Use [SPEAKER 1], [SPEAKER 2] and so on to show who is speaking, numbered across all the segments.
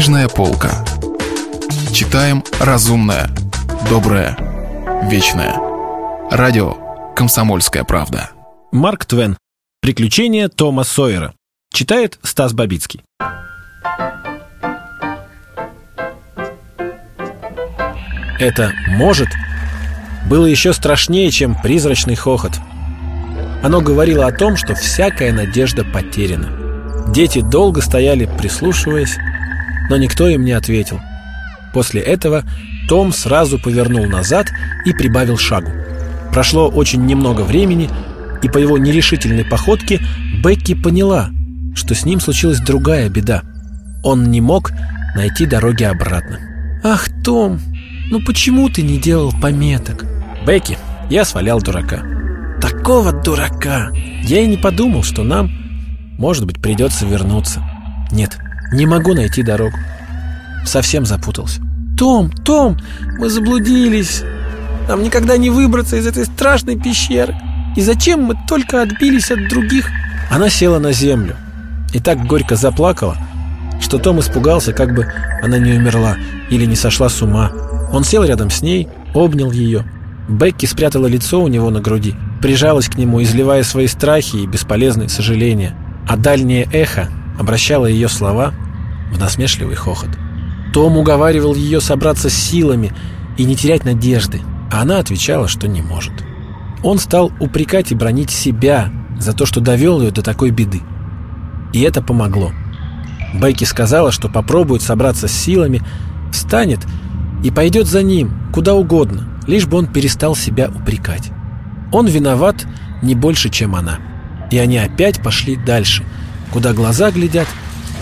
[SPEAKER 1] Книжная полка. Читаем разумное, доброе, вечное. Радио «Комсомольская правда».
[SPEAKER 2] Марк Твен. Приключения Тома Сойера. Читает Стас Бабицкий. Это «может» было еще страшнее, чем призрачный хохот. Оно говорило о том, что всякая надежда потеряна. Дети долго стояли, прислушиваясь, но никто им не ответил. После этого Том сразу повернул назад и прибавил шагу. Прошло очень немного времени, и по его нерешительной походке Бекки поняла, что с ним случилась другая беда. Он не мог найти дороги обратно. «Ах, Том, ну почему ты не делал пометок?» «Бекки, я свалял дурака». «Такого дурака!» Я и не подумал, что нам, может быть, придется вернуться. Нет, не могу найти дорогу. Совсем запутался. «Том, Том, мы заблудились. Нам никогда не выбраться из этой страшной пещеры. И зачем мы только отбились от других?» Она села на землю и так горько заплакала, что Том испугался, как бы она не умерла или не сошла с ума. Он сел рядом с ней, обнял ее. Бекки спрятала лицо у него на груди, прижалась к нему, изливая свои страхи и бесполезные сожаления. А дальнее эхо обращало ее слова в насмешливый хохот. Том уговаривал ее собраться с силами и не терять надежды, а она отвечала, что не может. Он стал упрекать и бронить себя за то, что довел ее до такой беды. И это помогло. Бейки сказала, что попробует собраться с силами, встанет и пойдет за ним, куда угодно, лишь бы он перестал себя упрекать. Он виноват не больше, чем она. И они опять пошли дальше, куда глаза глядят,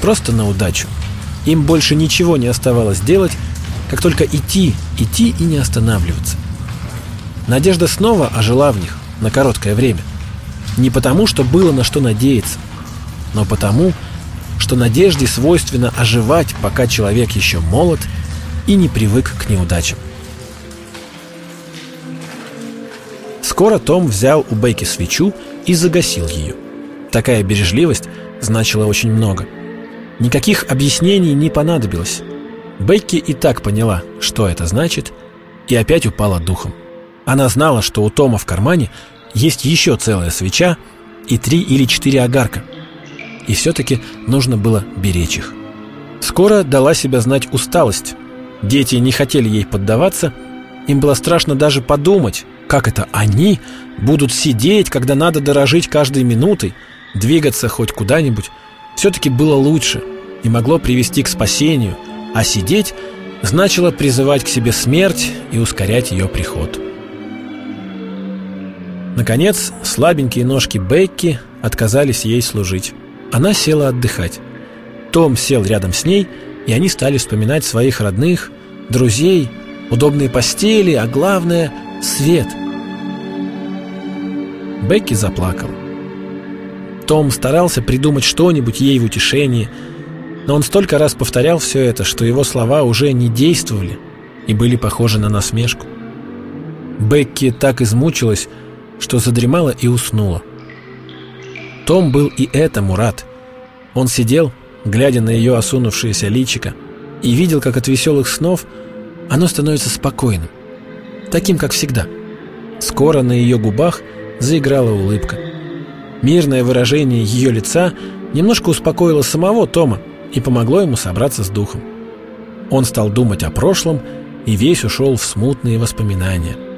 [SPEAKER 2] просто на удачу. Им больше ничего не оставалось делать, как только идти, идти и не останавливаться. Надежда снова ожила в них на короткое время. Не потому, что было на что надеяться, но потому, что надежде свойственно оживать, пока человек еще молод и не привык к неудачам. Скоро Том взял у Бейки свечу и загасил ее. Такая бережливость значила очень много. Никаких объяснений не понадобилось. Бейки и так поняла, что это значит, и опять упала духом. Она знала, что у Тома в кармане есть еще целая свеча и три или четыре огарка. И все-таки нужно было беречь их. Скоро дала себя знать усталость. Дети не хотели ей поддаваться. Им было страшно даже подумать, как это они будут сидеть, когда надо дорожить каждой минутой, двигаться хоть куда-нибудь. Все-таки было лучше и могло привести к спасению, а сидеть значило призывать к себе смерть и ускорять ее приход. Наконец, слабенькие ножки Бекки отказались ей служить. Она села отдыхать. Том сел рядом с ней, и они стали вспоминать своих родных, друзей, удобные постели, а главное — свет. Бекки заплакала. Том старался придумать что-нибудь ей в утешении, но он столько раз повторял все это, что его слова уже не действовали и были похожи на насмешку. Бекки так измучилась, что задремала и уснула. Том был и этому рад. Он сидел, глядя на ее осунувшееся личико, и видел, как от веселых снов оно становится спокойным, таким, как всегда. Скоро на ее губах заиграла улыбка. Мирное выражение ее лица немножко успокоило самого Тома и помогло ему собраться с духом. Он стал думать о прошлом и весь ушел в смутные воспоминания –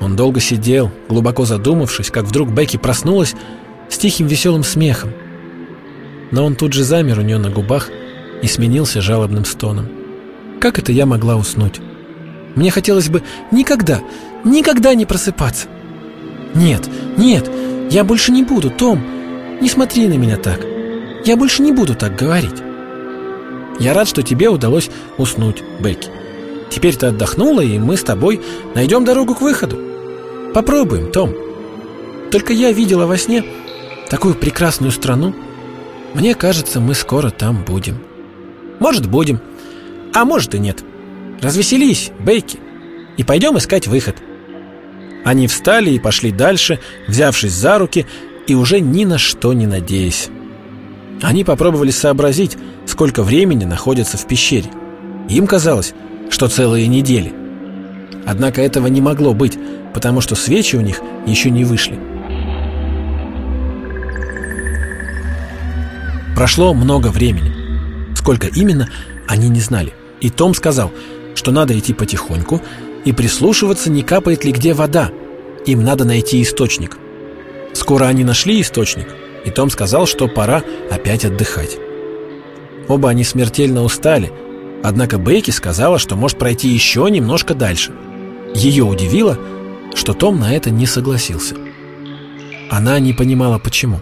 [SPEAKER 2] он долго сидел, глубоко задумавшись, как вдруг Бекки проснулась с тихим веселым смехом. Но он тут же замер у нее на губах и сменился жалобным стоном. Как это я могла уснуть? Мне хотелось бы никогда, никогда не просыпаться. Нет, нет, я больше не буду, Том. Не смотри на меня так. Я больше не буду так говорить. Я рад, что тебе удалось уснуть, Бекки. Теперь ты отдохнула, и мы с тобой найдем дорогу к выходу. Попробуем, Том. Только я видела во сне такую прекрасную страну. Мне кажется, мы скоро там будем. Может, будем, а может и нет. Развеселись, Бейки, и пойдем искать выход. Они встали и пошли дальше, взявшись за руки и уже ни на что не надеясь. Они попробовали сообразить, сколько времени находятся в пещере. Им казалось, что целые недели. Однако этого не могло быть, потому что свечи у них еще не вышли. Прошло много времени. Сколько именно, они не знали. И Том сказал, что надо идти потихоньку и прислушиваться, не капает ли где вода. Им надо найти источник. Скоро они нашли источник, и Том сказал, что пора опять отдыхать. Оба они смертельно устали, однако Бейки сказала, что может пройти еще немножко дальше. Ее удивило, что Том на это не согласился. Она не понимала, почему.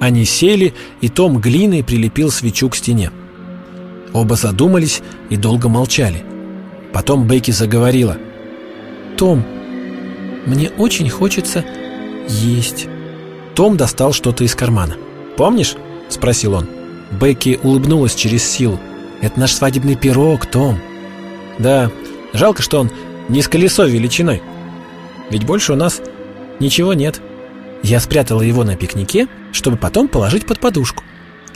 [SPEAKER 2] Они сели, и Том глиной прилепил свечу к стене. Оба задумались и долго молчали. Потом Бекки заговорила. «Том, мне очень хочется есть». Том достал что-то из кармана. «Помнишь?» — спросил он. Бекки улыбнулась через силу. «Это наш свадебный пирог, Том». «Да, жалко, что он не с колесо величиной. Ведь больше у нас ничего нет». Я спрятала его на пикнике, чтобы потом положить под подушку,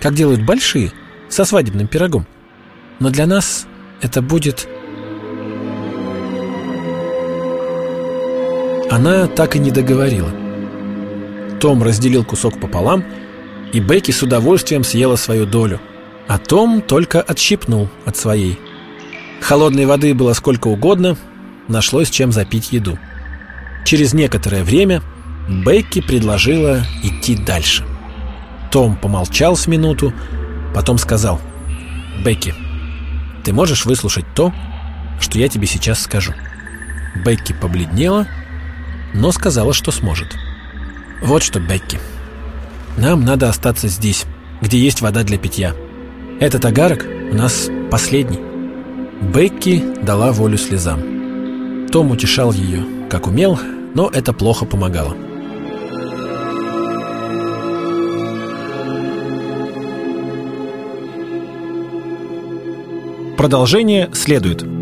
[SPEAKER 2] как делают большие, со свадебным пирогом. Но для нас это будет... Она так и не договорила. Том разделил кусок пополам, и Бекки с удовольствием съела свою долю, а Том только отщипнул от своей. Холодной воды было сколько угодно, нашлось чем запить еду. Через некоторое время Бекки предложила идти дальше. Том помолчал с минуту, потом сказал, «Бекки, ты можешь выслушать то, что я тебе сейчас скажу?» Бекки побледнела, но сказала, что сможет. «Вот что, Бекки, нам надо остаться здесь, где есть вода для питья. Этот агарок у нас последний». Бекки дала волю слезам. Том утешал ее, как умел, но это плохо помогало. Продолжение следует.